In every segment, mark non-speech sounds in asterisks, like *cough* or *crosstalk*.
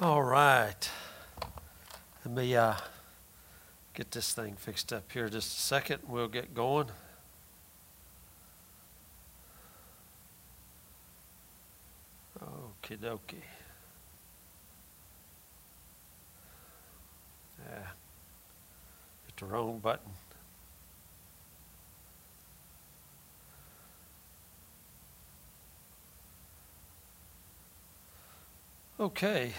All right. Let me uh, get this thing fixed up here just a second. We'll get going. Okie dokie. Yeah. Hit the wrong button. Okay.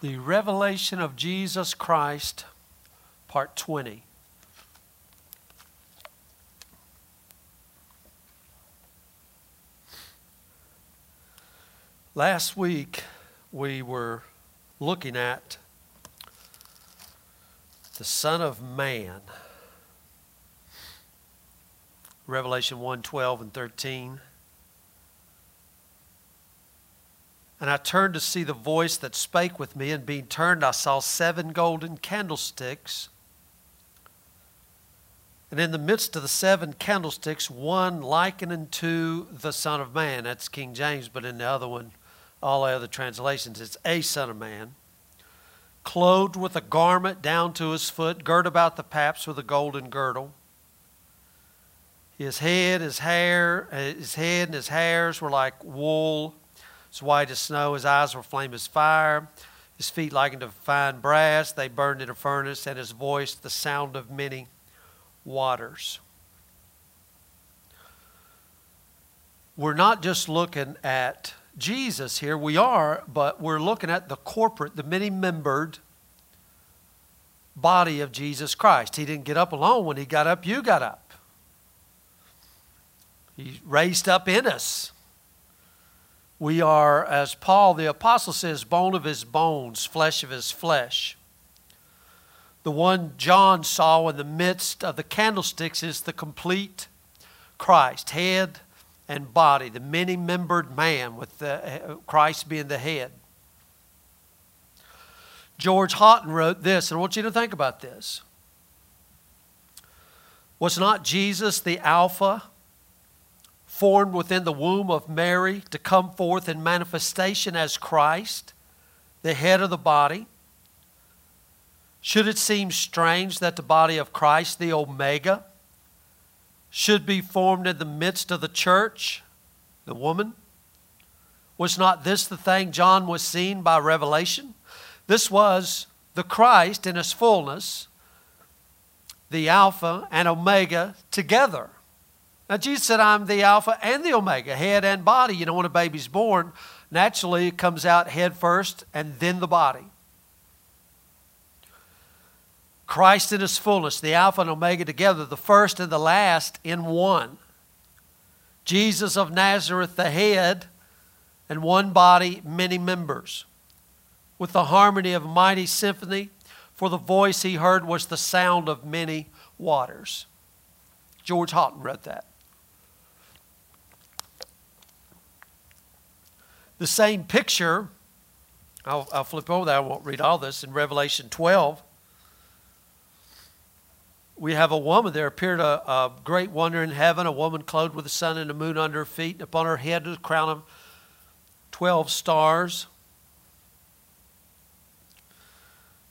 The Revelation of Jesus Christ, Part 20. Last week, we were looking at the Son of Man. Revelation 1 12 and 13. And I turned to see the voice that spake with me, and being turned, I saw seven golden candlesticks. And in the midst of the seven candlesticks, one likened unto the Son of Man. That's King James, but in the other one, all the other translations, it's a Son of Man. Clothed with a garment down to his foot, girt about the paps with a golden girdle. His head, his hair, his head and his hairs were like wool as white as snow. His eyes were flame as fire. His feet like unto fine brass. They burned in a furnace, and his voice the sound of many waters. We're not just looking at Jesus here, we are, but we're looking at the corporate, the many membered body of Jesus Christ. He didn't get up alone. When he got up, you got up. He raised up in us. We are, as Paul the Apostle says, bone of his bones, flesh of his flesh. The one John saw in the midst of the candlesticks is the complete Christ, head and body, the many membered man, with the, Christ being the head. George Hawtin wrote this, and I want you to think about this. Was not Jesus the Alpha formed within the womb of Mary to come forth in manifestation as Christ, the head of the body? Should it seem strange that the body of Christ, the Omega, should be formed in the midst of the church, the woman? Was not this the thing John was seeing by revelation? This was the Christ in his fullness, the Alpha and Omega together. Now, Jesus said, I'm the Alpha and the Omega, head and body. You know, when a baby's born, naturally it comes out head first and then the body. Christ in his fullness, the Alpha and Omega together, the first and the last in one. Jesus of Nazareth, the head, and one body, many members. With the harmony of mighty symphony, for the voice he heard was the sound of many waters. George Hawtin wrote that. The same picture, I'll, I'll flip over that, I won't read all this, in Revelation 12 we have a woman. There appeared a, a, great wonder in heaven a woman clothed with the sun and the moon under her feet and upon her head a crown of 12 stars.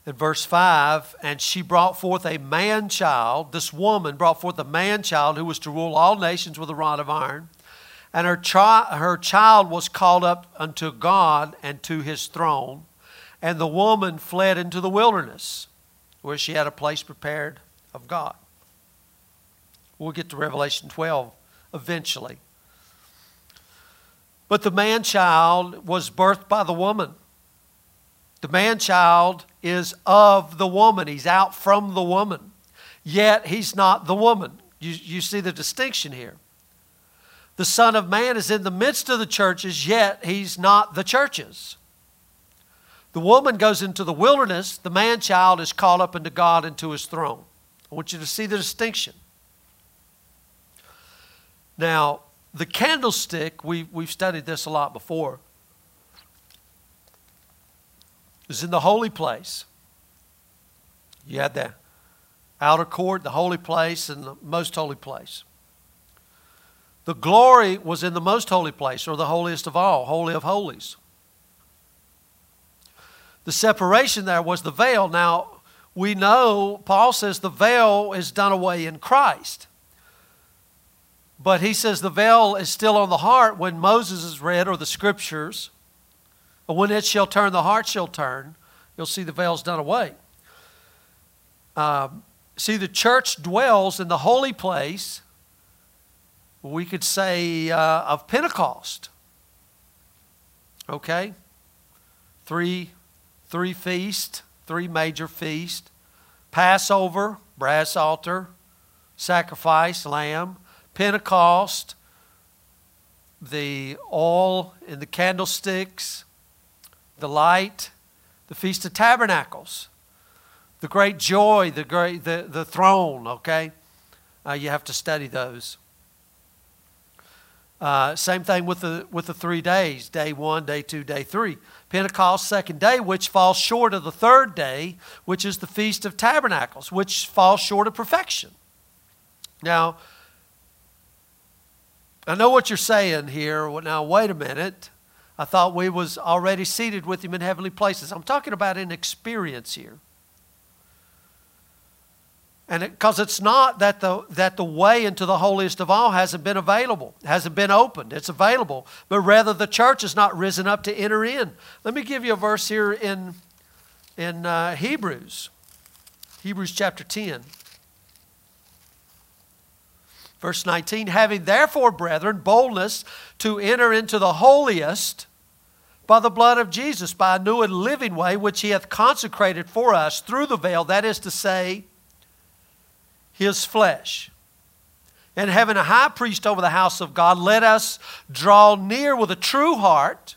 In verse 5 and she brought forth a man child this woman brought forth a man child who was to rule all nations with a rod of iron and her, chi- her child was called up unto God and to his throne. And the woman fled into the wilderness, where she had a place prepared of God. We'll get to Revelation 12 eventually. But the man child was birthed by the woman. The man child is of the woman, he's out from the woman. Yet he's not the woman. You, you see the distinction here. The Son of Man is in the midst of the churches, yet he's not the churches. The woman goes into the wilderness, the man child is called up into God and to his throne. I want you to see the distinction. Now, the candlestick, we, we've studied this a lot before, is in the holy place. You had the outer court, the holy place, and the most holy place. The glory was in the most holy place, or the holiest of all, holy of holies. The separation there was the veil. Now, we know, Paul says the veil is done away in Christ. But he says the veil is still on the heart when Moses is read or the scriptures. But when it shall turn, the heart shall turn. You'll see the veil's done away. Um, see, the church dwells in the holy place, we could say, uh, of Pentecost. Okay? Three, three feasts, three major feasts Passover, brass altar, sacrifice, lamb, Pentecost, the oil in the candlesticks, the light, the Feast of Tabernacles, the great joy, the great the, the throne, okay? Uh, you have to study those. Uh, same thing with the with the three days: day one, day two, day three. Pentecost, second day, which falls short of the third day, which is the Feast of Tabernacles, which falls short of perfection. Now, I know what you're saying here. Now, wait a minute. I thought we was already seated with him in heavenly places. I'm talking about an experience here. And because it, it's not that the, that the way into the holiest of all hasn't been available, hasn't been opened, it's available, but rather the church has not risen up to enter in. Let me give you a verse here in, in uh, Hebrews, Hebrews chapter 10. Verse 19, having therefore, brethren, boldness to enter into the holiest by the blood of Jesus, by a new and living way which he hath consecrated for us through the veil, that is to say, his flesh. And having a high priest over the house of God, let us draw near with a true heart,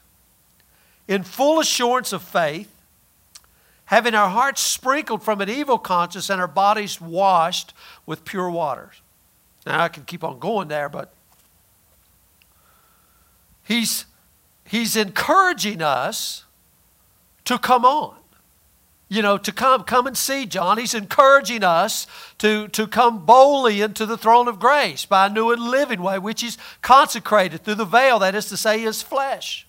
in full assurance of faith, having our hearts sprinkled from an evil conscience and our bodies washed with pure waters. Now I can keep on going there, but he's he's encouraging us to come on. You know, to come, come and see John. He's encouraging us to, to come boldly into the throne of grace by a new and living way, which is consecrated through the veil, that is to say, his flesh.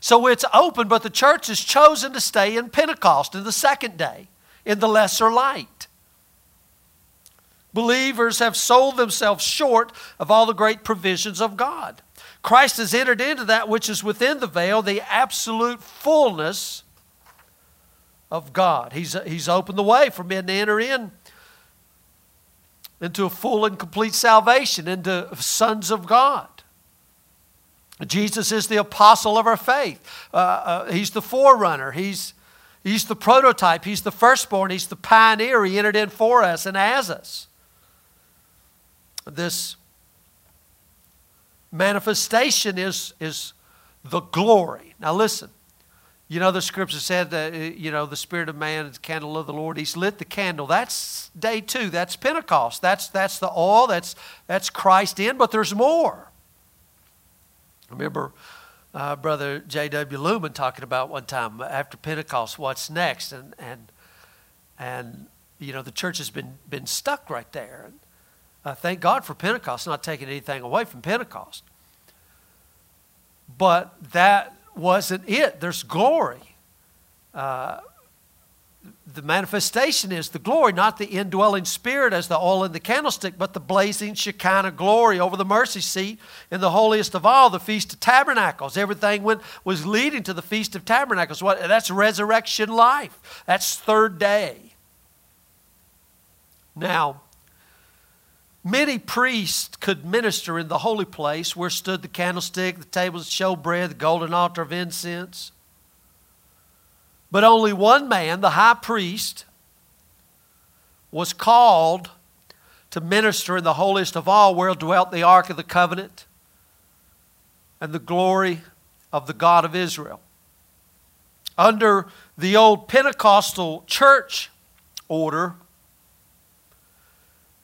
So it's open, but the church has chosen to stay in Pentecost, in the second day, in the lesser light. Believers have sold themselves short of all the great provisions of God. Christ has entered into that which is within the veil, the absolute fullness of God. He's, he's opened the way for men to enter in into a full and complete salvation, into sons of God. Jesus is the apostle of our faith. Uh, uh, he's the forerunner. He's, he's the prototype. He's the firstborn. He's the pioneer. He entered in for us and as us this manifestation is, is the glory. Now, listen. You know, the scripture said that, uh, you know, the Spirit of man is the candle of the Lord. He's lit the candle. That's day two. That's Pentecost. That's, that's the oil. That's, that's Christ in, but there's more. remember uh, Brother J.W. Lumen talking about one time after Pentecost, what's next? And, and, and you know, the church has been, been stuck right there. And, uh, thank God for Pentecost, not taking anything away from Pentecost. But that wasn't it. There's glory. Uh, the manifestation is the glory, not the indwelling spirit as the oil in the candlestick, but the blazing Shekinah glory over the mercy seat in the holiest of all, the Feast of Tabernacles. Everything went, was leading to the Feast of Tabernacles. What, that's resurrection life. That's third day. Now, Many priests could minister in the holy place where stood the candlestick, the tables of showbread, the golden altar of incense. But only one man, the high priest, was called to minister in the holiest of all, where dwelt the ark of the covenant and the glory of the God of Israel. Under the old Pentecostal church order,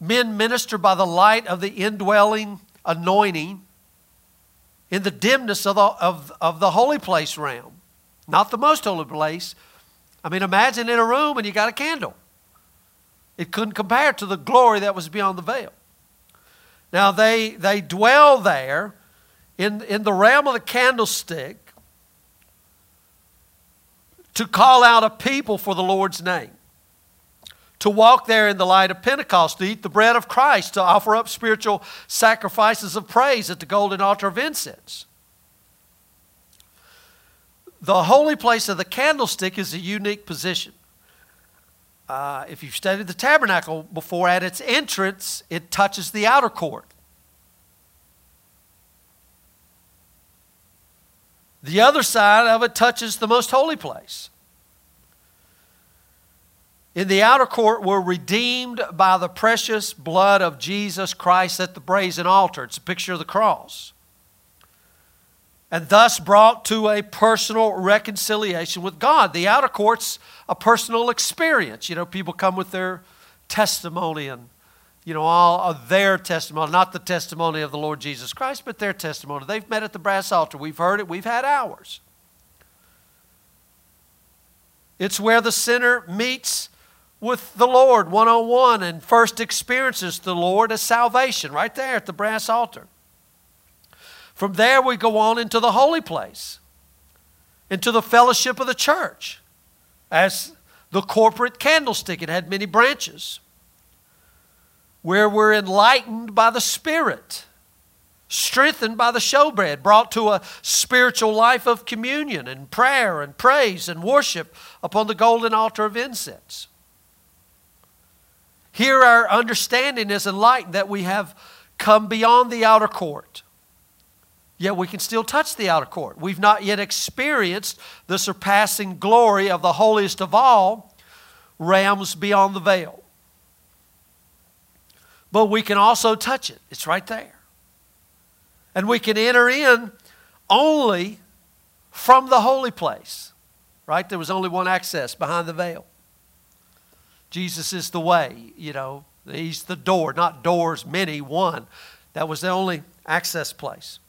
men minister by the light of the indwelling anointing in the dimness of the, of, of the holy place realm, not the most holy place. I mean, imagine in a room and you got a candle. It couldn't compare to the glory that was beyond the veil. Now, they, they dwell there in, in the realm of the candlestick to call out a people for the Lord's name, to walk there in the light of Pentecost, to eat the bread of Christ, to offer up spiritual sacrifices of praise at the golden altar of incense. The holy place of the candlestick is a unique position. Uh, if you've studied the tabernacle before, at its entrance, it touches the outer court. The other side of it touches the most holy place. In the outer court, we're redeemed by the precious blood of Jesus Christ at the brazen altar. It's a picture of the cross. And thus brought to a personal reconciliation with God. The outer court's a personal experience. You know, people come with their testimony and you know, all of their testimony, not the testimony of the Lord Jesus Christ, but their testimony. They've met at the brass altar. We've heard it, we've had ours. It's where the sinner meets with the Lord one on one and first experiences the Lord as salvation, right there at the brass altar. From there, we go on into the holy place, into the fellowship of the church, as the corporate candlestick. It had many branches where we're enlightened by the Spirit, strengthened by the showbread, brought to a spiritual life of communion and prayer and praise and worship upon the golden altar of incense. Here, our understanding is enlightened that we have come beyond the outer court. Yet we can still touch the outer court. We've not yet experienced the surpassing glory of the holiest of all, realms beyond the veil but we can also touch it. It's right there. And we can enter in only from the holy place, right? There was only one access behind the veil. Jesus is the way, you know, He's the door, not doors, many, one. That was the only access place.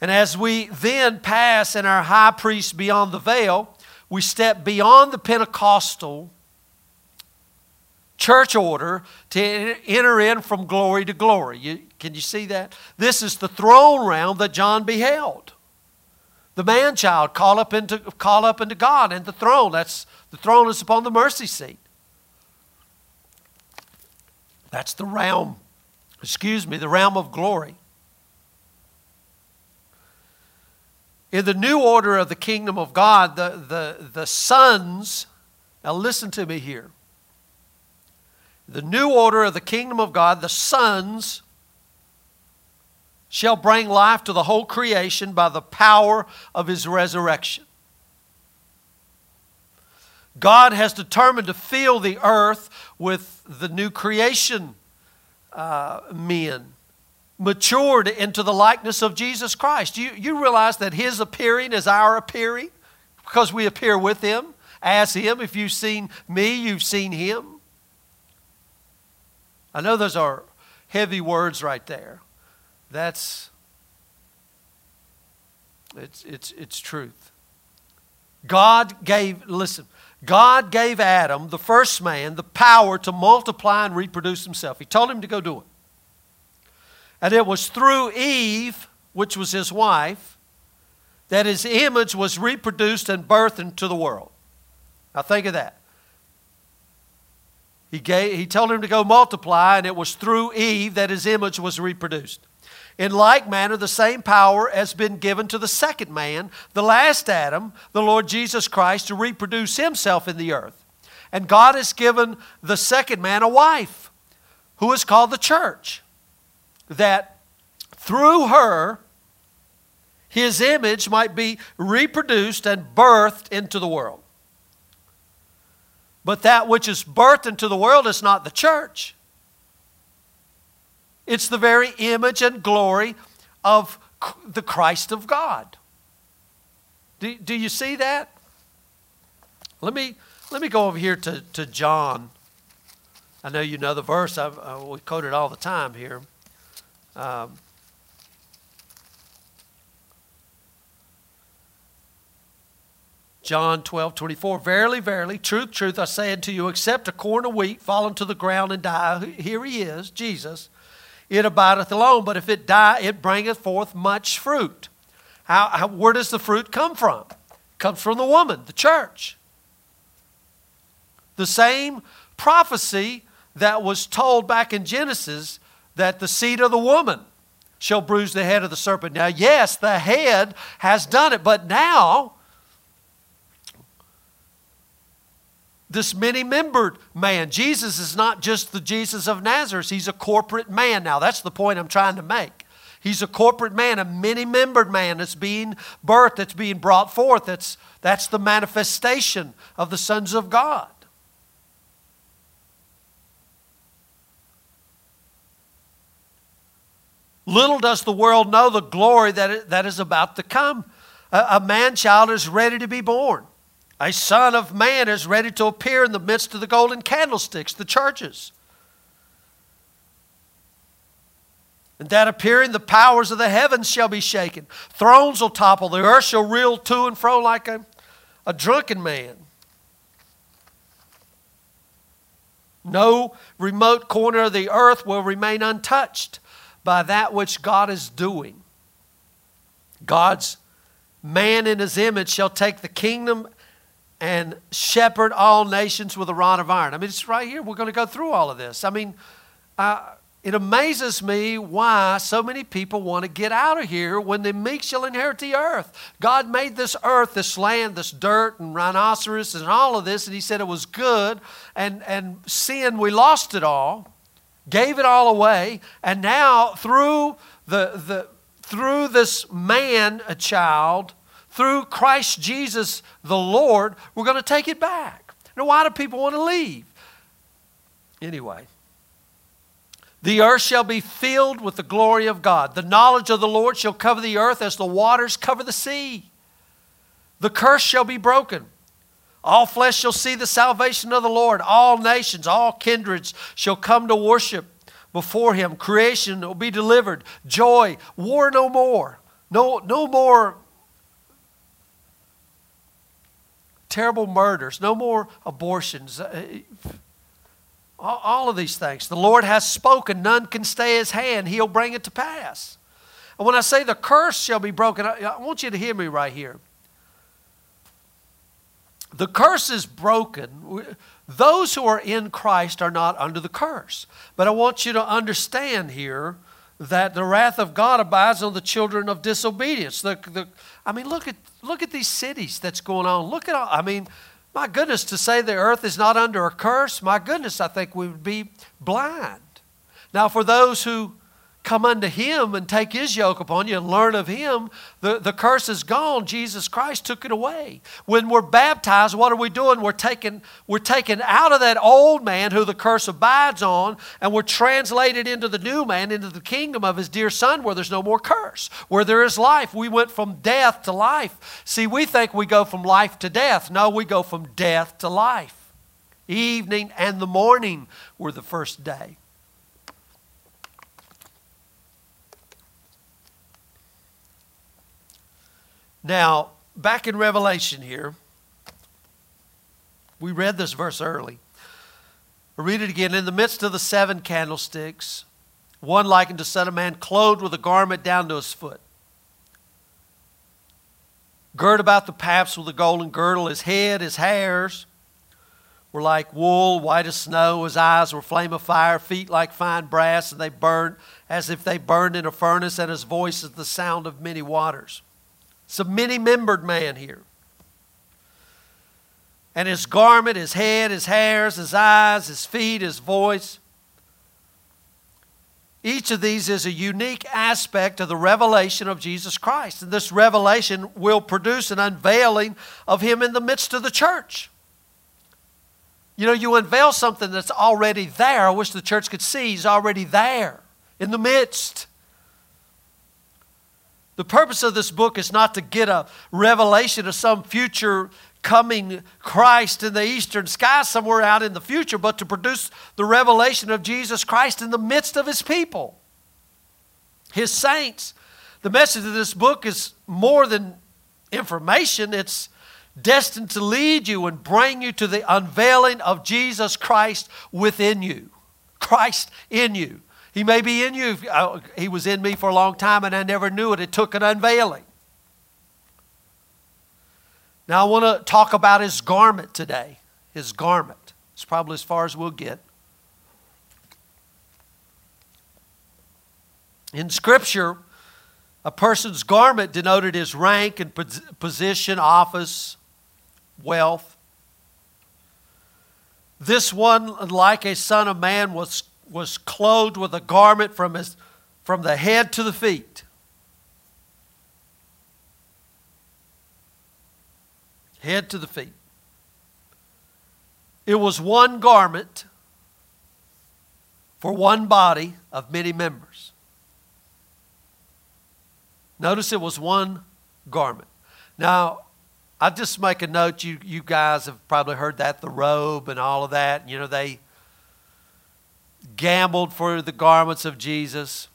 And as we then pass in our high priest beyond the veil, we step beyond the Pentecostal church order to enter in from glory to glory. You, can you see that? This is the throne realm that John beheld. The man child call up into, call up into God and the throne. That's the throne is upon the mercy seat. That's the realm, excuse me, the realm of glory. In the new order of the kingdom of God, the, the, the sons, now listen to me here the new order of the kingdom of God, the sons shall bring life to the whole creation by the power of his resurrection. God has determined to fill the earth with the new creation uh, men, matured into the likeness of Jesus Christ. You, you realize that his appearing is our appearing because we appear with him, as him. If you've seen me, you've seen him. I know those are heavy words right there. That's it's it's it's truth. God gave listen, God gave Adam, the first man, the power to multiply and reproduce himself. He told him to go do it. And it was through Eve, which was his wife, that his image was reproduced and birthed into the world. Now think of that. He, gave, he told him to go multiply, and it was through Eve that his image was reproduced. In like manner, the same power has been given to the second man, the last Adam, the Lord Jesus Christ, to reproduce himself in the earth. And God has given the second man a wife, who is called the church, that through her, his image might be reproduced and birthed into the world. But that which is birthed into the world is not the church. It's the very image and glory of the Christ of God. Do, do you see that? Let me, let me go over here to, to John. I know you know the verse. I've, uh, we quote it all the time here. Um, John 12, 24. Verily, verily, truth, truth, I say unto you, except a corn of wheat fall into the ground and die, here he is, Jesus, it abideth alone. But if it die, it bringeth forth much fruit. How, how, where does the fruit come from? It comes from the woman, the church. The same prophecy that was told back in Genesis that the seed of the woman shall bruise the head of the serpent. Now, yes, the head has done it, but now this many membered man. Jesus is not just the Jesus of Nazareth, he's a corporate man now. That's the point I'm trying to make. He's a corporate man, a many membered man that's being birthed, that's being brought forth. That's, that's the manifestation of the sons of God. Little does the world know the glory that, that is about to come. A, a man child is ready to be born. A son of man is ready to appear in the midst of the golden candlesticks, the churches. And that appearing, the powers of the heavens shall be shaken. Thrones will topple. The earth shall reel to and fro like a, a drunken man. No remote corner of the earth will remain untouched by that which God is doing. God's man in his image shall take the kingdom and shepherd all nations with a rod of iron. I mean, it's right here. We're going to go through all of this. I mean, uh, it amazes me why so many people want to get out of here when the meek shall inherit the earth. God made this earth, this land, this dirt and rhinoceros and all of this, and He said it was good. And, and sin, we lost it all, gave it all away, and now through the, the through this man, a child, through Christ Jesus the Lord, we're going to take it back. Now, why do people want to leave? Anyway, the earth shall be filled with the glory of God. The knowledge of the Lord shall cover the earth as the waters cover the sea. The curse shall be broken. All flesh shall see the salvation of the Lord. All nations, all kindreds shall come to worship before him. Creation will be delivered. Joy, war no more. No, no more terrible murders, no more abortions, uh, all of these things. The Lord has spoken, none can stay his hand, he'll bring it to pass. And when I say the curse shall be broken, I want you to hear me right here. The curse is broken. Those who are in Christ are not under the curse. But I want you to understand here that the wrath of God abides on the children of disobedience. The, the, I mean, look at, look at these cities that's going on. Look at all, I mean, my goodness, to say the earth is not under a curse, my goodness, I think we would be blind. Now, for those who come unto him and take his yoke upon you and learn of him, the, the curse is gone. Jesus Christ took it away. When we're baptized, what are we doing? We're taken, we're taken out of that old man who the curse abides on, and we're translated into the new man, into the kingdom of his dear son, where there's no more curse, where there is life. We went from death to life. See, we think we go from life to death. No, we go from death to life. Evening and the morning were the first day. Now, back in Revelation here, we read this verse early. I'll read it again. In the midst of the seven candlesticks, one likened to Son of Man, clothed with a garment down to his foot. Girt about the paps with a golden girdle, his head, his hairs were like wool, white as snow. His eyes were flame of fire, feet like fine brass, and they burned as if they burned in a furnace, and his voice is the sound of many waters. It's a many membered man here. And his garment, his head, his hairs, his eyes, his feet, his voice. Each of these is a unique aspect of the revelation of Jesus Christ. And this revelation will produce an unveiling of him in the midst of the church. You know, you unveil something that's already there. I wish the church could see he's already there in the midst. The purpose of this book is not to get a revelation of some future coming Christ in the eastern sky somewhere out in the future, but to produce the revelation of Jesus Christ in the midst of his people, his saints. The message of this book is more than information, it's destined to lead you and bring you to the unveiling of Jesus Christ within you. Christ in you. He may be in you. Uh, he was in me for a long time and I never knew it. It took an unveiling. Now, I want to talk about his garment today. His garment. It's probably as far as we'll get. In Scripture, a person's garment denoted his rank and position, office, wealth. This one, like a son of man, was, was clothed with a garment from, his, from the head to the feet. Head to the feet. It was one garment for one body of many members. Notice it was one garment. Now, I just make a note. You you guys have probably heard that the robe and all of that. You know they gambled for the garments of Jesus.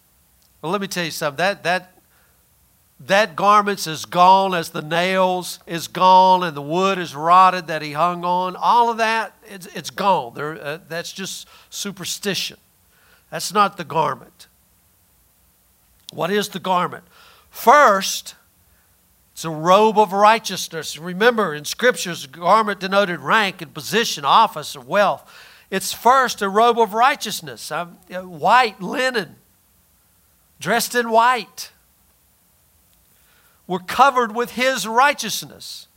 Well, let me tell you something. That that that garments is gone as the nails is gone and the wood is rotted that he hung on. All of that it's, it's gone. There, uh, that's just superstition. That's not the garment. What is the garment? First, it's a robe of righteousness. Remember, in scriptures, garment denoted rank and position, office, or wealth. It's first a robe of righteousness, white linen, dressed in white. We're covered with His righteousness.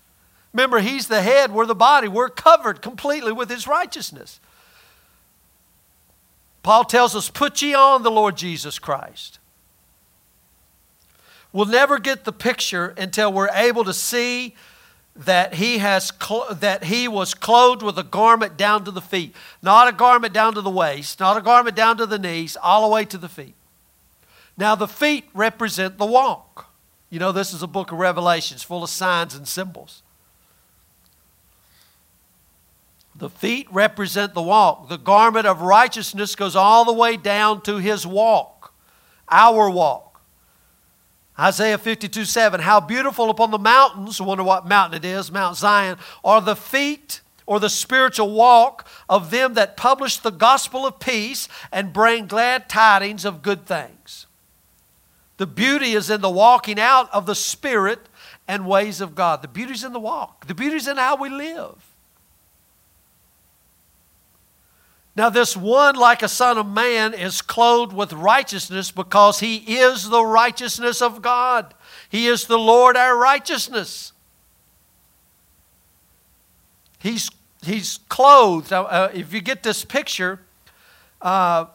Remember, He's the head, we're the body. We're covered completely with His righteousness. Paul tells us, Put ye on the Lord Jesus Christ. We'll never get the picture until we're able to see that he has cl- that he was clothed with a garment down to the feet. Not a garment down to the waist not a garment down to the knees all the way to the feet. Now the feet represent the walk. You know this is a book of revelations full of signs and symbols. The feet represent the walk. The garment of righteousness goes all the way down to his walk our walk Isaiah 52 7, how beautiful upon the mountains, I wonder what mountain it is, Mount Zion, are the feet or the spiritual walk of them that publish the gospel of peace and bring glad tidings of good things. The beauty is in the walking out of the Spirit and ways of God. The beauty is in the walk, the beauty is in how we live. Now, this one, like a son of man, is clothed with righteousness because he is the righteousness of God. He is the Lord our righteousness. He's, he's clothed. Uh, if you get this picture, uh,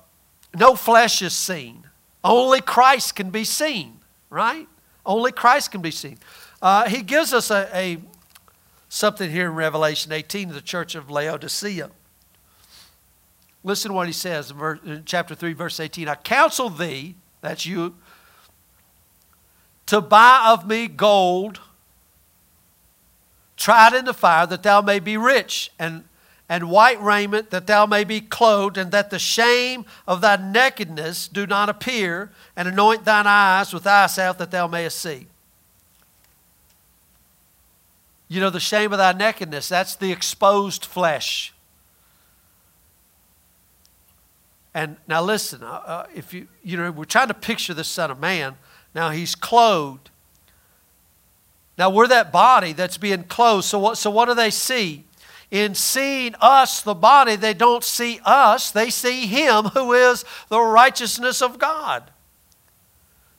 no flesh is seen. Only Christ can be seen, right? Only Christ can be seen. Uh, he gives us a, a something here in Revelation 18 to the church of Laodicea. Listen to what he says in, uh, chapter 3, verse 18. I counsel thee, that's you, to buy of me gold tried in the fire, that thou may be rich, and, and white raiment, that thou may be clothed, and that the shame of thy nakedness do not appear, and anoint thine eyes with eye salve, that thou mayest see. You know, the shame of thy nakedness, that's the exposed flesh. And now listen, uh, uh, if you, you know, we're trying to picture the Son of Man. Now he's clothed. Now we're that body that's being clothed. So what, so what do they see? In seeing us, the body, they don't see us. They see him who is the righteousness of God.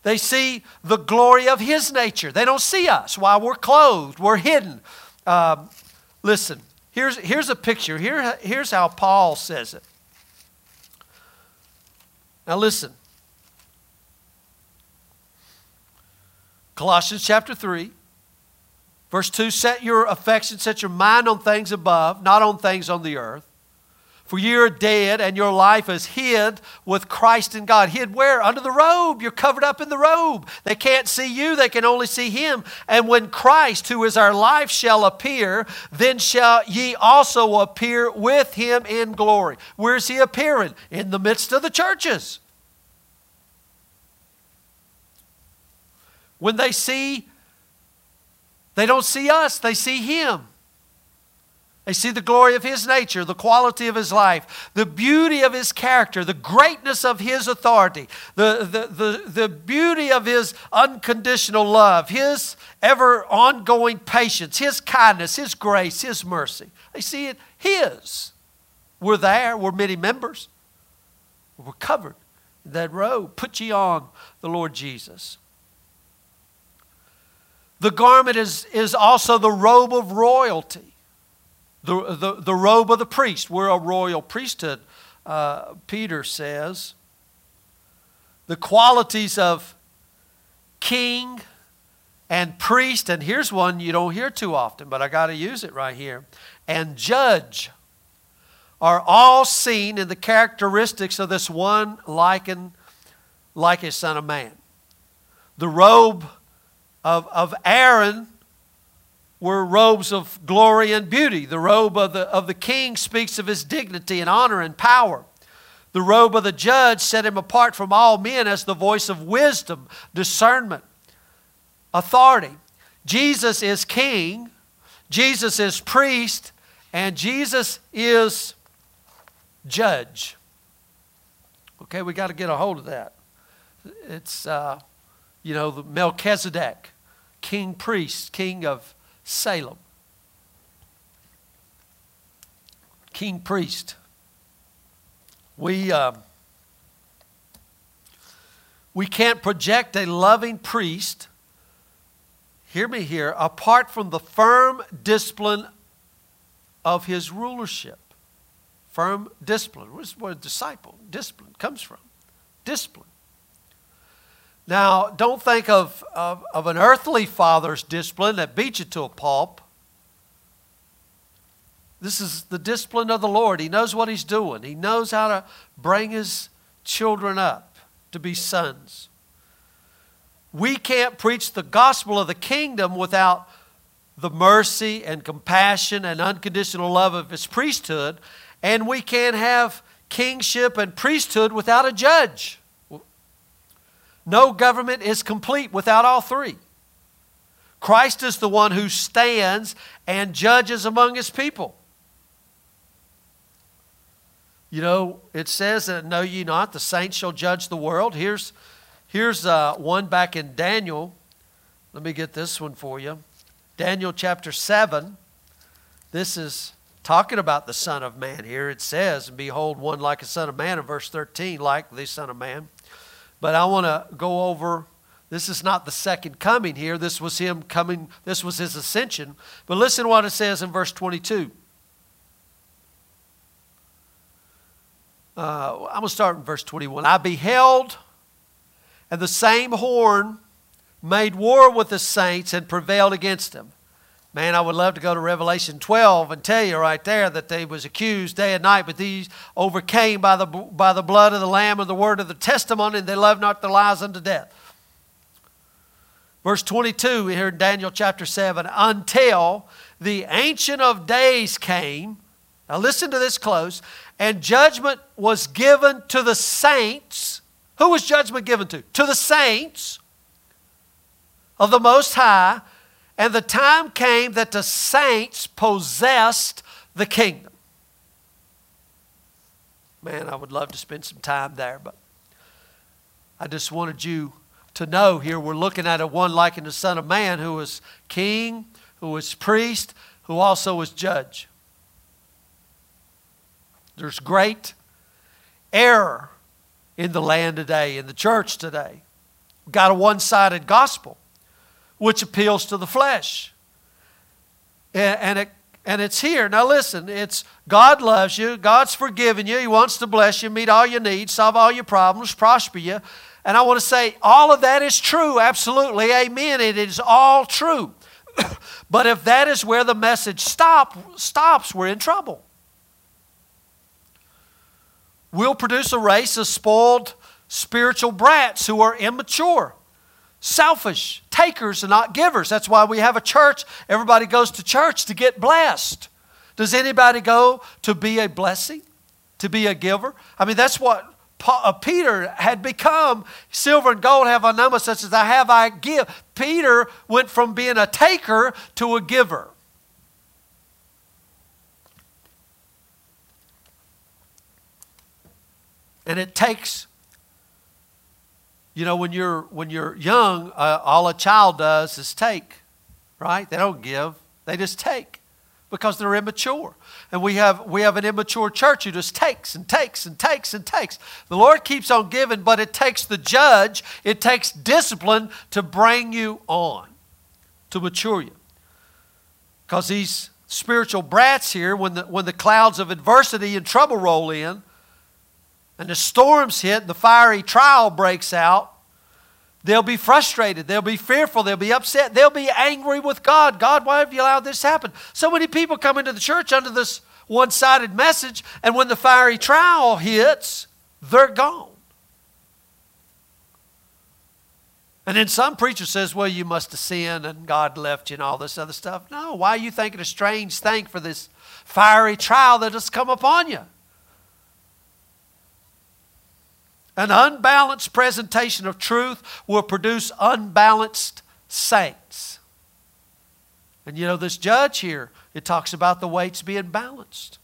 They see the glory of his nature. They don't see us while we're clothed, we're hidden. Um, listen, here's, here's a picture. Here, here's how Paul says it. Now listen. Colossians chapter 3, verse 2 Set your affection, set your mind on things above, not on things on the earth. For you are dead, and your life is hid with Christ in God. Hid where? Under the robe. You're covered up in the robe. They can't see you, they can only see Him. And when Christ, who is our life, shall appear, then shall ye also appear with Him in glory. Where's He appearing? In the midst of the churches. When they see, they don't see us, they see Him. They see the glory of his nature, the quality of his life, the beauty of his character, the greatness of his authority, the, the, the, the beauty of his unconditional love, his ever ongoing patience, his kindness, his grace, his mercy. They see it his. We're there, we're many members. We're covered in that robe. Put ye on the Lord Jesus. The garment is, is also the robe of royalty the, the, the robe of the priest. We're a royal priesthood, uh, Peter says. The qualities of king and priest, and here's one you don't hear too often, but I got to use it right here, and judge are all seen in the characteristics of this one likened like a son of man. The robe of, of Aaron were robes of glory and beauty. The robe of the, of the king speaks of his dignity and honor and power. The robe of the judge set him apart from all men as the voice of wisdom, discernment, authority. Jesus is king, Jesus is priest, and Jesus is judge. Okay, we got to get a hold of that. It's, uh, you know, the Melchizedek, king priest, king of Salem. King priest. We, uh, we can't project a loving priest, hear me here, apart from the firm discipline of his rulership. Firm discipline. Where's where disciple, discipline comes from? Discipline. Now, don't think of, of, of an earthly father's discipline that beats you to a pulp. This is the discipline of the Lord. He knows what He's doing, He knows how to bring His children up to be sons. We can't preach the gospel of the kingdom without the mercy and compassion and unconditional love of His priesthood, and we can't have kingship and priesthood without a judge. No government is complete without all three. Christ is the one who stands and judges among his people. You know, it says that, Know ye not, the saints shall judge the world. Here's, here's uh, one back in Daniel. Let me get this one for you. Daniel chapter 7. This is talking about the Son of Man here. It says, And behold, one like a Son of Man in verse 13, like the Son of Man. But I want to go over this is not the second coming here. This was him coming, this was his ascension. But listen to what it says in verse 22. Uh, I'm going to start in verse 21. I beheld, and the same horn made war with the saints and prevailed against them. Man, I would love to go to Revelation 12 and tell you right there that they was accused day and night, but these overcame by the, by the blood of the Lamb and the word of the testimony, and they loved not their lives unto death. Verse 22 here in Daniel chapter 7 until the Ancient of Days came. Now listen to this close. And judgment was given to the saints. Who was judgment given to? To the saints of the Most High and the time came that the saints possessed the kingdom. Man, I would love to spend some time there, but I just wanted you to know here we're looking at a one like in the Son of Man who was king, who was priest, who also was judge. There's great error in the land today, in the church today. We've got a one sided gospel which appeals to the flesh. And, it, and it's here. Now listen, it's God loves you, God's forgiven you, He wants to bless you, meet all your needs, solve all your problems, prosper you. And I want to say all of that is true, absolutely. Amen. It is all true. *coughs* but if that is where the message stop, stops, we're in trouble. We'll produce a race of spoiled spiritual brats who are immature selfish, takers and not givers. That's why we have a church. Everybody goes to church to get blessed. Does anybody go to be a blessing, to be a giver? I mean, that's what uh, Peter had become. Silver and gold have I none, such as I have I give. Peter went from being a taker to a giver. And it takes you know, when you're, when you're young, uh, all a child does is take, right? They don't give, they just take because they're immature. And we have, we have an immature church who just takes and takes and takes and takes. The Lord keeps on giving, but it takes the judge, it takes discipline to bring you on, to mature you. Because these spiritual brats here, when the, when the clouds of adversity and trouble roll in, and the storms hit, the fiery trial breaks out, They'll be frustrated. They'll be fearful. They'll be upset. They'll be angry with God. God, why have you allowed this to happen? So many people come into the church under this one sided message, and when the fiery trial hits, they're gone. And then some preacher says, well, you must have sinned and God left you and all this other stuff. No, why are you thinking a strange thing for this fiery trial that has come upon you? An unbalanced presentation of truth will produce unbalanced saints. And you know, this judge here, it talks about the weights being balanced.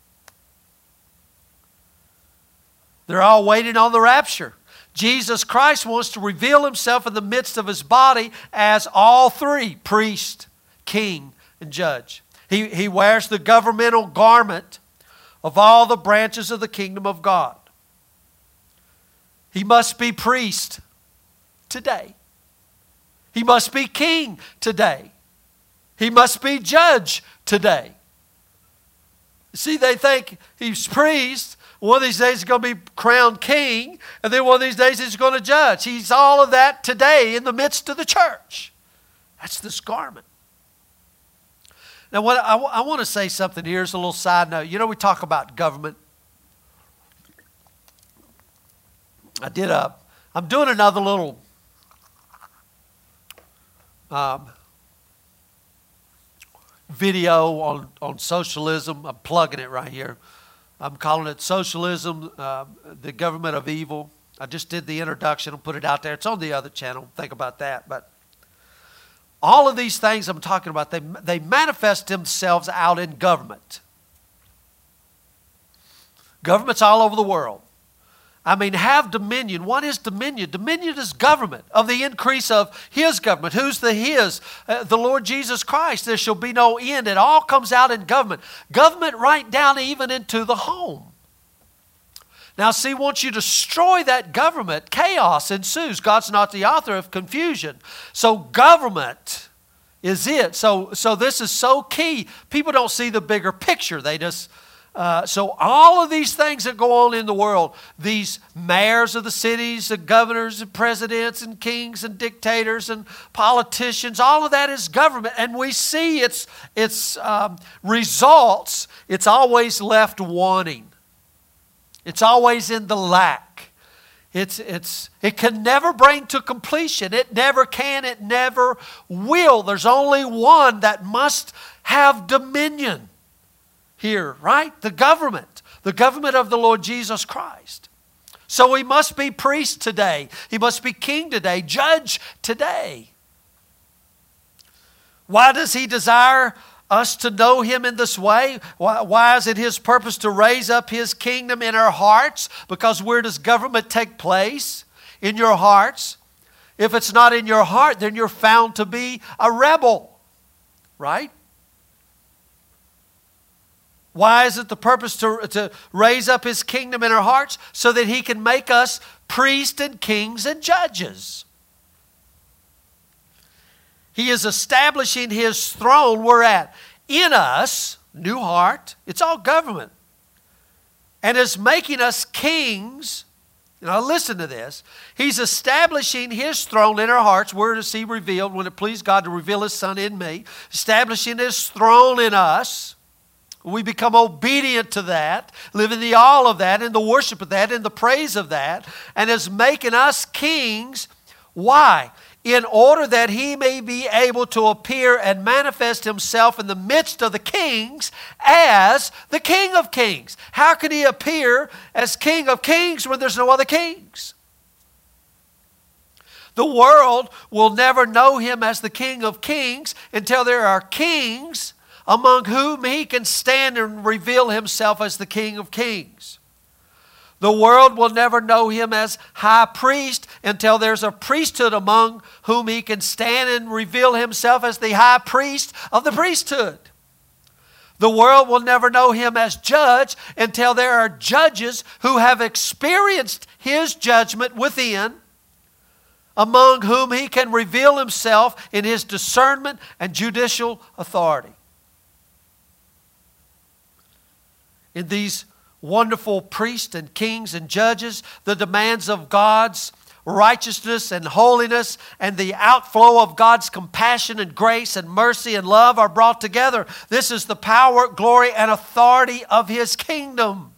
They're all waiting on the rapture. Jesus Christ wants to reveal himself in the midst of his body as all three priest, king, and judge. He, he wears the governmental garment of all the branches of the kingdom of God. He must be priest today. He must be king today. He must be judge today. See, they think he's priest. One of these days he's going to be crowned king, and then one of these days he's going to judge. He's all of that today in the midst of the church. That's this garment. Now, what I, I want to say something here is a little side note. You know, we talk about government I did a, I'm doing another little um, video on, on socialism. I'm plugging it right here. I'm calling it Socialism, uh, the Government of Evil. I just did the introduction and put it out there. It's on the other channel. Think about that. But all of these things I'm talking about, they, they manifest themselves out in government. Governments all over the world. I mean, have dominion. What is dominion? Dominion is government, of the increase of His government. Who's the His? Uh, the Lord Jesus Christ. There shall be no end. It all comes out in government. Government right down even into the home. Now, see, once you destroy that government, chaos ensues. God's not the author of confusion. So, government is it. So, so this is so key. People don't see the bigger picture. They just uh, so, all of these things that go on in the world, these mayors of the cities, the governors and presidents and kings and dictators and politicians, all of that is government. And we see its, its um, results, it's always left wanting, it's always in the lack. It's, it's, it can never bring to completion. It never can. It never will. There's only one that must have dominion here, right? The government, the government of the Lord Jesus Christ. So he must be priest today. He must be king today, judge today. Why does he desire us to know him in this way? Why, why, is it his purpose to raise up his kingdom in our hearts? Because where does government take place? In your hearts. If it's not in your heart, then you're found to be a rebel, right? Why is it the purpose to, to raise up his kingdom in our hearts? So that he can make us priests and kings and judges. He is establishing his throne. We're at in us, new heart. It's all government. And is making us kings. Now listen to this. He's establishing his throne in our hearts. Where does he revealed when it pleased God to reveal his son in me? Establishing his throne in us we become obedient to that, live in the all of that, in the worship of that, in the praise of that, and is making us kings. Why? In order that he may be able to appear and manifest himself in the midst of the kings as the King of Kings. How can he appear as King of Kings when there's no other kings? The world will never know him as the King of Kings until there are kings among whom he can stand and reveal himself as the King of Kings. The world will never know him as high priest until there's a priesthood among whom he can stand and reveal himself as the high priest of the priesthood. The world will never know him as judge until there are judges who have experienced his judgment within, among whom he can reveal himself in his discernment and judicial authority. In these wonderful priests and kings and judges, the demands of God's righteousness and holiness and the outflow of God's compassion and grace and mercy and love are brought together. This is the power, glory, and authority of His kingdom.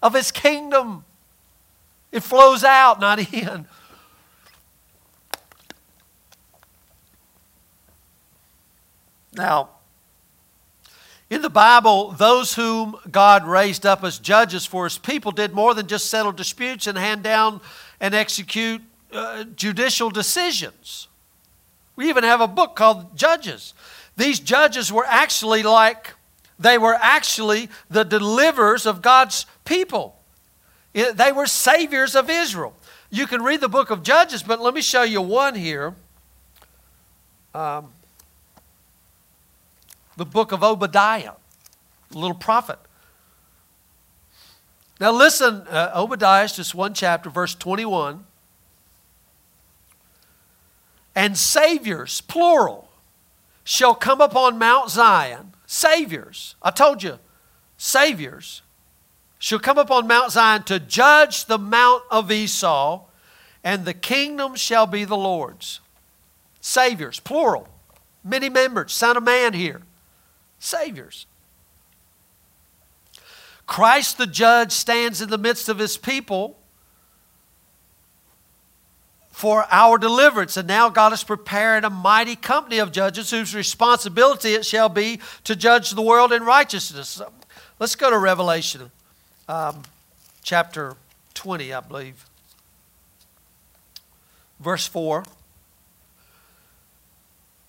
Of His kingdom. It flows out, not *laughs* in. Now, in the Bible, those whom God raised up as judges for his people did more than just settle disputes and hand down and execute uh, judicial decisions. We even have a book called Judges. These judges were actually like, they were actually the deliverers of God's people. They were saviors of Israel. You can read the book of Judges, but let me show you one here. Um, the book of Obadiah, the little prophet. Now, listen, uh, Obadiah is just one chapter, verse 21. And saviors, plural, shall come upon Mount Zion. Saviors, I told you, saviors shall come upon Mount Zion to judge the mount of Esau, and the kingdom shall be the Lord's. Saviors, plural, many members, Son of Man here. Saviors. Christ the judge stands in the midst of his people for our deliverance. And now God has prepared a mighty company of judges whose responsibility it shall be to judge the world in righteousness. Let's go to Revelation um, chapter 20, I believe. Verse 4.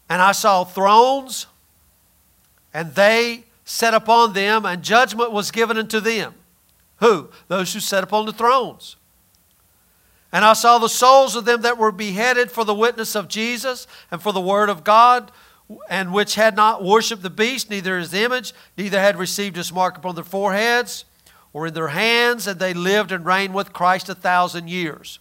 And I saw thrones, and they set upon them, and judgment was given unto them. Who? Those who sat upon the thrones. And I saw the souls of them that were beheaded for the witness of Jesus and for the word of God, and which had not worshipped the beast, neither his image, neither had received his mark upon their foreheads or in their hands, and they lived and reigned with Christ a thousand years.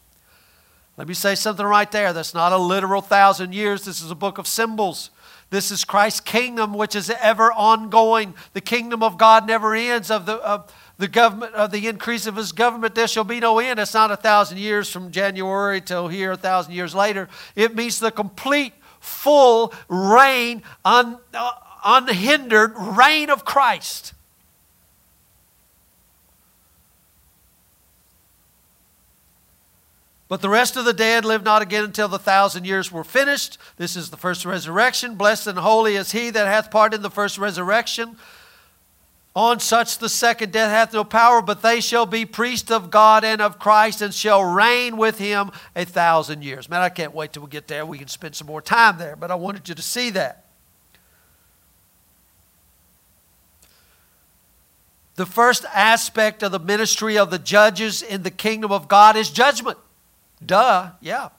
Let me say something right there. That's not a literal thousand years. This is a book of symbols. This is Christ's kingdom, which is ever ongoing. The kingdom of God never ends. Of the, of the government, of the increase of His government, there shall be no end. It's not a thousand years from January till here, a thousand years later. It means the complete, full reign, un, uh, unhindered reign of Christ. But the rest of the dead live not again until the thousand years were finished. This is the first resurrection. Blessed and holy is he that hath part in the first resurrection. On such the second death hath no power, but they shall be priests of God and of Christ and shall reign with him a thousand years. Man, I can't wait till we get there. We can spend some more time there, but I wanted you to see that. The first aspect of the ministry of the judges in the kingdom of God is judgment. Duh, yeah.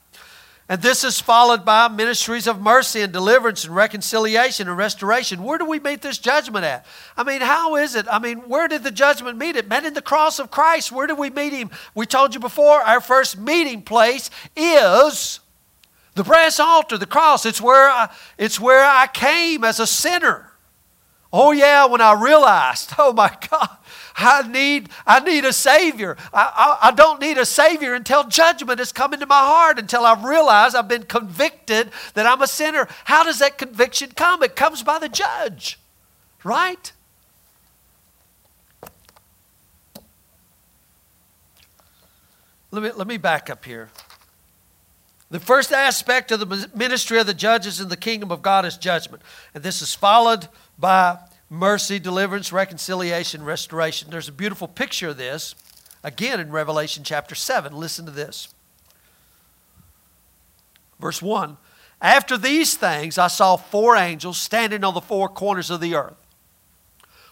And this is followed by ministries of mercy and deliverance and reconciliation and restoration. Where do we meet this judgment at? I mean, how is it? I mean, where did the judgment meet it? Met in the cross of Christ. Where did we meet him? We told you before, our first meeting place is the brass altar, the cross. It's where I, it's where I came as a sinner. Oh, yeah, when I realized, *laughs* oh my God, I need, I need a Savior. I, I, I, don't need a Savior until judgment has come into my heart, until I've realized I've been convicted that I'm a sinner. How does that conviction come? It comes by the judge, right? Let me, let me back up here. The first aspect of the ministry of the judges in the kingdom of God is judgment. And this is followed by mercy, deliverance, reconciliation, restoration. There's a beautiful picture of this again in Revelation chapter 7. Listen to this. Verse 1 After these things, I saw four angels standing on the four corners of the earth,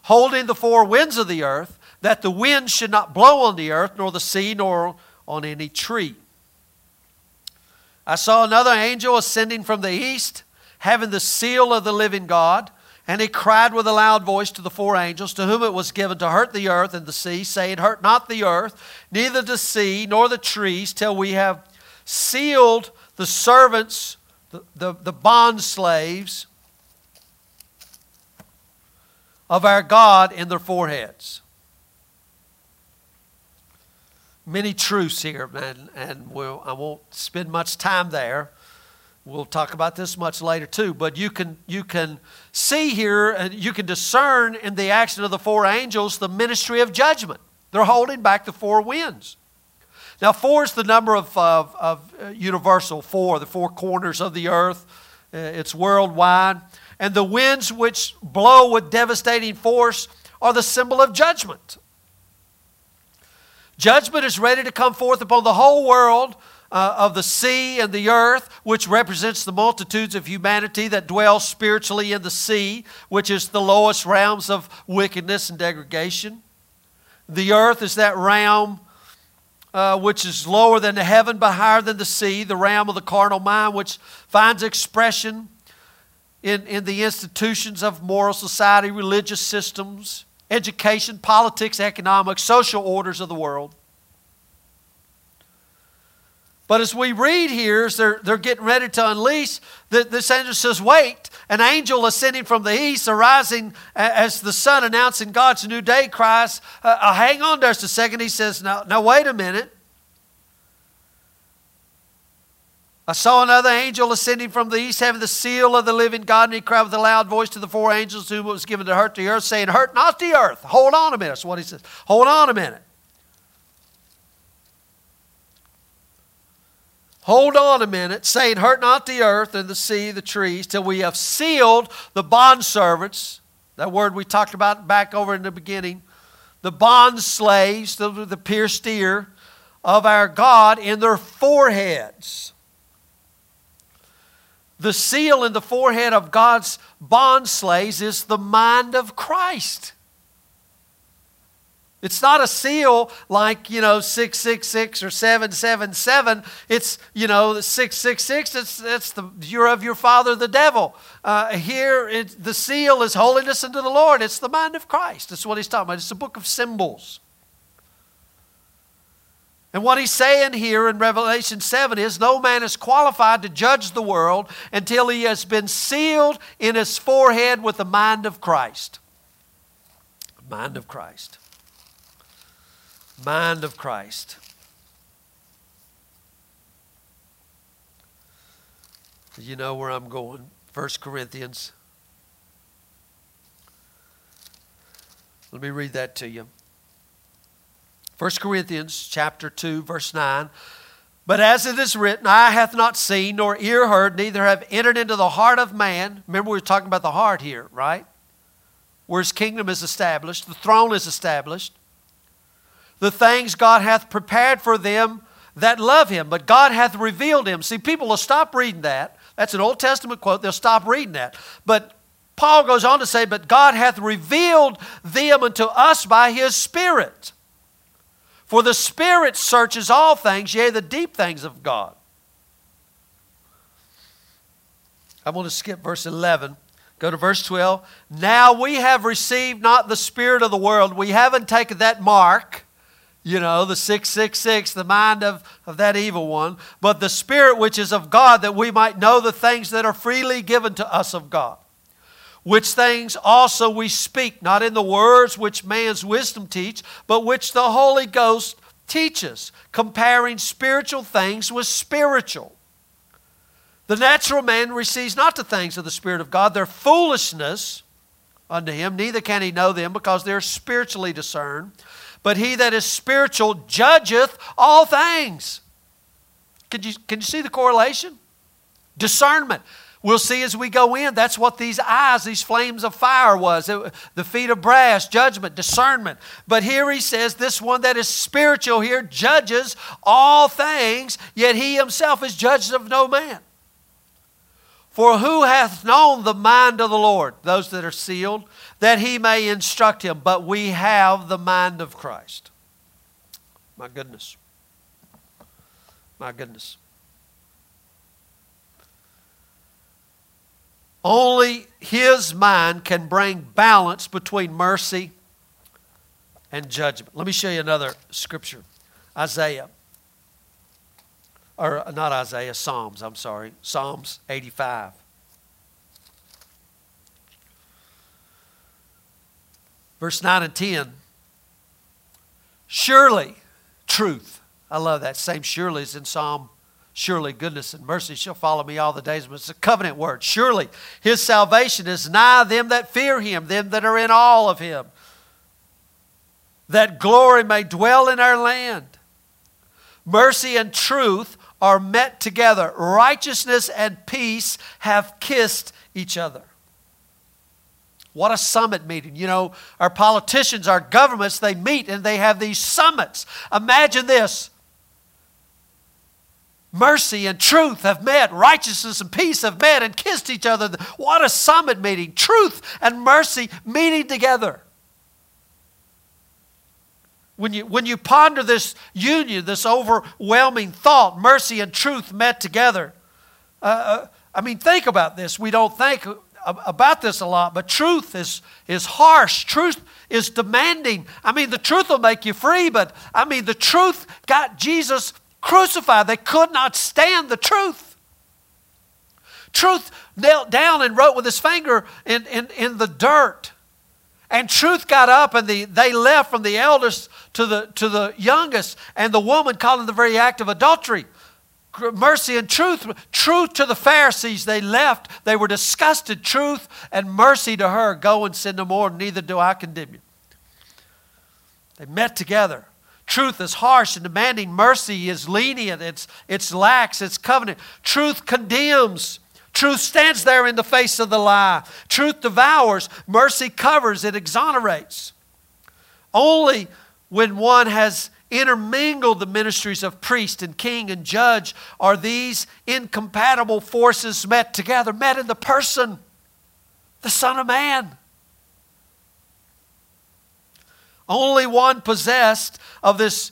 holding the four winds of the earth that the wind should not blow on the earth, nor the sea, nor on any tree. I saw another angel ascending from the east, having the seal of the living God. And he cried with a loud voice to the four angels, to whom it was given to hurt the earth and the sea, saying, Hurt not the earth, neither the sea, nor the trees, till we have sealed the servants, the, the, the bond slaves of our God in their foreheads. Many truths here, man, and we'll, I won't spend much time there. We'll talk about this much later too, but you can you can see here and you can discern in the action of the four angels the ministry of judgment. They're holding back the four winds. Now, four is the number of, of, of uh, universal four, the four corners of the earth. Uh, it's worldwide. And the winds which blow with devastating force are the symbol of judgment. Judgment is ready to come forth upon the whole world uh, of the sea and the earth, which represents the multitudes of humanity that dwell spiritually in the sea, which is the lowest realms of wickedness and degradation. The earth is that realm uh, which is lower than the heaven but higher than the sea, the realm of the carnal mind, which finds expression in, in the institutions of moral society, religious systems, education, politics, economics, social orders of the world. But as we read here, as they're, they're getting ready to unleash, the, this angel says, Wait, an angel ascending from the east, arising as the sun announcing God's new day, cries, uh, uh, Hang on just a second. He says, Now, now wait a minute. I saw another angel ascending from the east, having the seal of the living God, and he cried with a loud voice to the four angels whom it was given to hurt the earth, saying, Hurt not the earth. Hold on a minute. That's what he says. Hold on a minute. Hold on a minute, saying, Hurt not the earth and the sea, the trees, till we have sealed the bondservants. That word we talked about back over in the beginning. The bond slaves, the, the pierced ear of our God in their foreheads. The seal in the forehead of God's bond slaves is the mind of Christ. It's not a seal like, you know, 666 or 777. It's, you know, 666, it's, it's the you're of your father, the devil. Uh, here, it, the seal is holiness unto the Lord. It's the mind of Christ. That's what he's talking about. It's a book of symbols. And what he's saying here in Revelation 7 is no man is qualified to judge the world until he has been sealed in his forehead with the mind of Christ. Mind of Christ mind of Christ. You know where I'm going. 1 Corinthians. Let me read that to you. 1 Corinthians chapter 2 verse 9 but as it is written eye hath not seen nor ear heard neither have entered into the heart of man remember we were talking about the heart here right where his kingdom is established the throne is established the things God hath prepared for them that love him, but God hath revealed him. See, people will stop reading that. That's an Old Testament quote. They'll stop reading that. But Paul goes on to say, But God hath revealed them unto us by his Spirit. For the Spirit searches all things, yea, the deep things of God. I want to skip verse 11. Go to verse 12. Now we have received not the Spirit of the world. We haven't taken that mark you know, the 666, the mind of, of that evil one, but the Spirit which is of God, that we might know the things that are freely given to us of God. Which things also we speak, not in the words which man's wisdom teach, but which the Holy Ghost teaches, comparing spiritual things with spiritual. The natural man receives not the things of the Spirit of God, they're foolishness unto him, neither can he know them because they're spiritually discerned but he that is spiritual judgeth all things. Can you, can you see the correlation? Discernment. We'll see as we go in. That's what these eyes, these flames of fire was. It, the feet of brass, judgment, discernment. But here he says, this one that is spiritual here judges all things, yet he himself is judged of no man. For who hath known the mind of the Lord? Those that are sealed, that he may instruct him. But we have the mind of Christ. My goodness. My goodness. Only his mind can bring balance between mercy and judgment. Let me show you another scripture Isaiah or not Isaiah, Psalms, I'm sorry, Psalms 85. Verse 9 and 10. Surely, truth. I love that. Same surely is in Psalm. Surely, goodness and mercy shall follow me all the days. It's a covenant word. Surely, his salvation is nigh them that fear him, them that are in awe of him. That glory may dwell in our land. Mercy and truth are met together. Righteousness and peace have kissed each other. What a summit meeting. You know, our politicians, our governments, they meet and they have these summits. Imagine this mercy and truth have met, righteousness and peace have met and kissed each other. What a summit meeting. Truth and mercy meeting together. When you, when you ponder this union, this overwhelming thought, mercy and truth met together, uh, uh, I mean, think about this. We don't think about this a lot, but truth is, is harsh. Truth is demanding. I mean, the truth will make you free, but I mean, the truth got Jesus crucified. They could not stand the truth. Truth knelt down and wrote with his finger in, in, in the dirt. And truth got up, and the, they left from the eldest to the, to the youngest, and the woman caught in the very act of adultery. Mercy and truth, truth to the Pharisees, they left. They were disgusted. Truth and mercy to her. Go and sin no more, neither do I condemn you. They met together. Truth is harsh and demanding. Mercy is lenient. It's, it's lax. It's covenant. Truth condemns. Truth stands there in the face of the lie. Truth devours, mercy covers, it exonerates. Only when one has intermingled the ministries of priest and king and judge are these incompatible forces met together, met in the person, the Son of Man. Only one possessed of this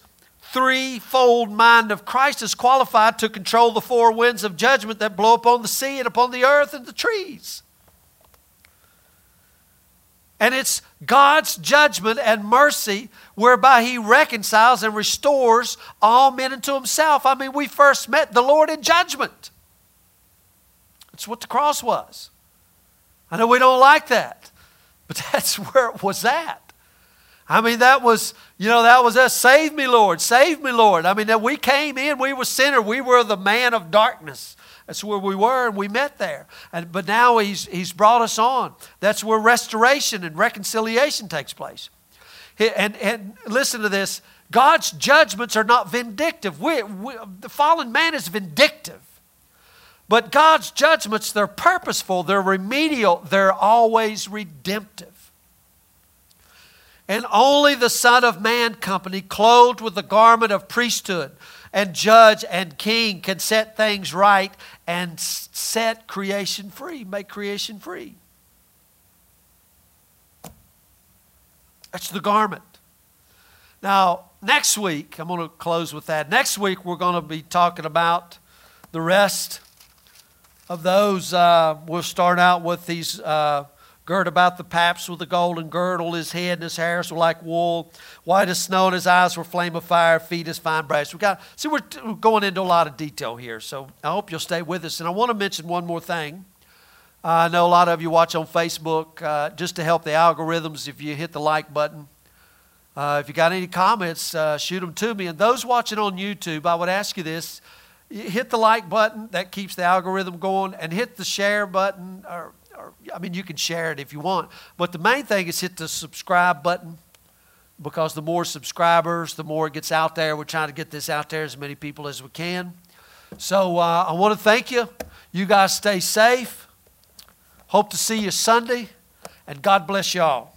threefold mind of Christ is qualified to control the four winds of judgment that blow upon the sea and upon the earth and the trees. And it's God's judgment and mercy whereby He reconciles and restores all men unto Himself. I mean, we first met the Lord in judgment. That's what the cross was. I know we don't like that, but *laughs* that's where it was at. I mean, that was, you know, that was us. Save me, Lord. Save me, Lord. I mean, that we came in, we were sinner. We were the man of darkness. That's where we were, and we met there. And, but now he's, he's brought us on. That's where restoration and reconciliation takes place. And, and listen to this God's judgments are not vindictive. We, we, the fallen man is vindictive. But God's judgments, they're purposeful, they're remedial, they're always redemptive. And only the Son of Man company, clothed with the garment of priesthood and judge and king, can set things right and set creation free, make creation free. That's the garment. Now, next week, I'm going to close with that. Next week, we're going to be talking about the rest of those. Uh, we'll start out with these. Uh, Girt about the paps with a golden girdle, his head and his hairs were like wool, white as snow, and his eyes were flame of fire, feet as fine brass. We got see we're, we're going into a lot of detail here, so I hope you'll stay with us. And I want to mention one more thing. Uh, I know a lot of you watch on Facebook uh, just to help the algorithms. If you hit the like button, uh, if you got any comments, uh, shoot them to me. And those watching on YouTube, I would ask you this: hit the like button that keeps the algorithm going, and hit the share button or I mean, you can share it if you want. But the main thing is hit the subscribe button because the more subscribers, the more it gets out there. We're trying to get this out there as many people as we can. So uh, I want to thank you. You guys stay safe. Hope to see you Sunday, and God bless y'all.